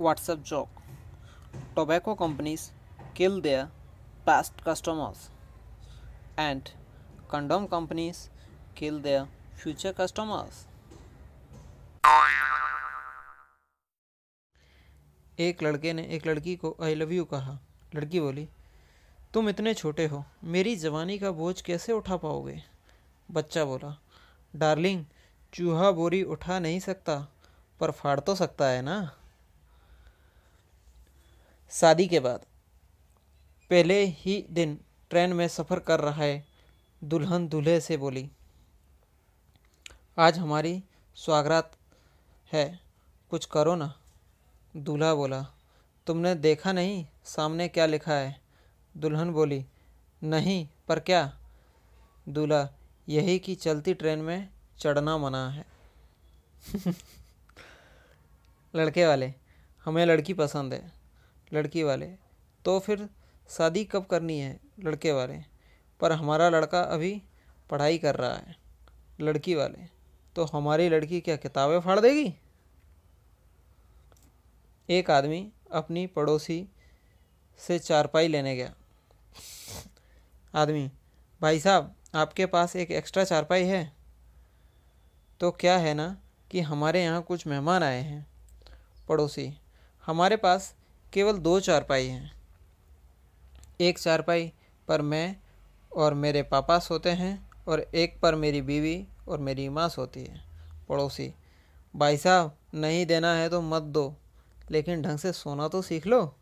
WhatsApp joke tobacco companies kill their past customers and condom companies kill their future customers एक लड़के ने एक लड़की को आई लव यू कहा। लड़की बोली, तुम इतने छोटे हो, मेरी जवानी का बोझ कैसे उठा पाओगे? बच्चा बोला डार्लिंग चूहा बोरी उठा नहीं सकता, पर फाड़ तो सकता है ना। शादी के बाद। पहले ही दिन ट्रेन में सफ़र कर रहा है, दुल्हन दूल्हे से बोली, आज हमारी स्वागरात है, कुछ करो ना। दूल्हा बोला, तुमने देखा नहीं, सामने क्या लिखा है? दुल्हन बोली, नहीं, पर क्या? दूल्हा, यही कि चलती ट्रेन में चढ़ना मना है। लड़के वाले, हमें लड़की पसंद है। लड़की वाले तो फिर शादी कब करनी है लड़के वाले? पर हमारा लड़का अभी पढ़ाई कर रहा है। लड़की वाले तो हमारी लड़की क्या किताबें फाड़ देगी? एक आदमी अपनी पड़ोसी से चारपाई लेने गया। आदमी, भाई साहब, आपके पास एक एक्स्ट्रा चारपाई है? तो क्या है ना कि हमारे यहाँ कुछ मेहमान आए हैं, पड़ोसी। हमारे पास केवल दो चारपाई हैं। एक चारपाई पर मैं और मेरे पापा सोते हैं और एक पर मेरी बीवी और मेरी माँ सोती है, पड़ोसी। भाई साहब, नहीं देना है तो मत दो, लेकिन ढंग से सोना तो सीख लो।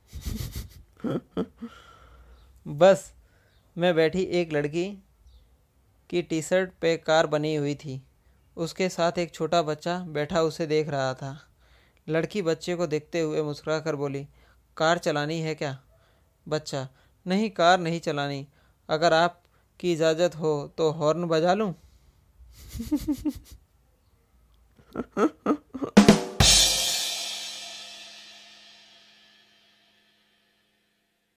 बस, मैं बैठी एक लड़की की टी शर्ट पे कार बनी हुई थी। उसके साथ एक छोटा बच्चा बैठा उसे देख रहा था। लड़की बच्चे को देखते हुए मुस्कुरा कर बोली, कार चलानी है क्या? बच्चा, नहीं, कार नहीं चलानी। अगर आपकी इजाज़त हो तो हॉर्न बजा लूँ?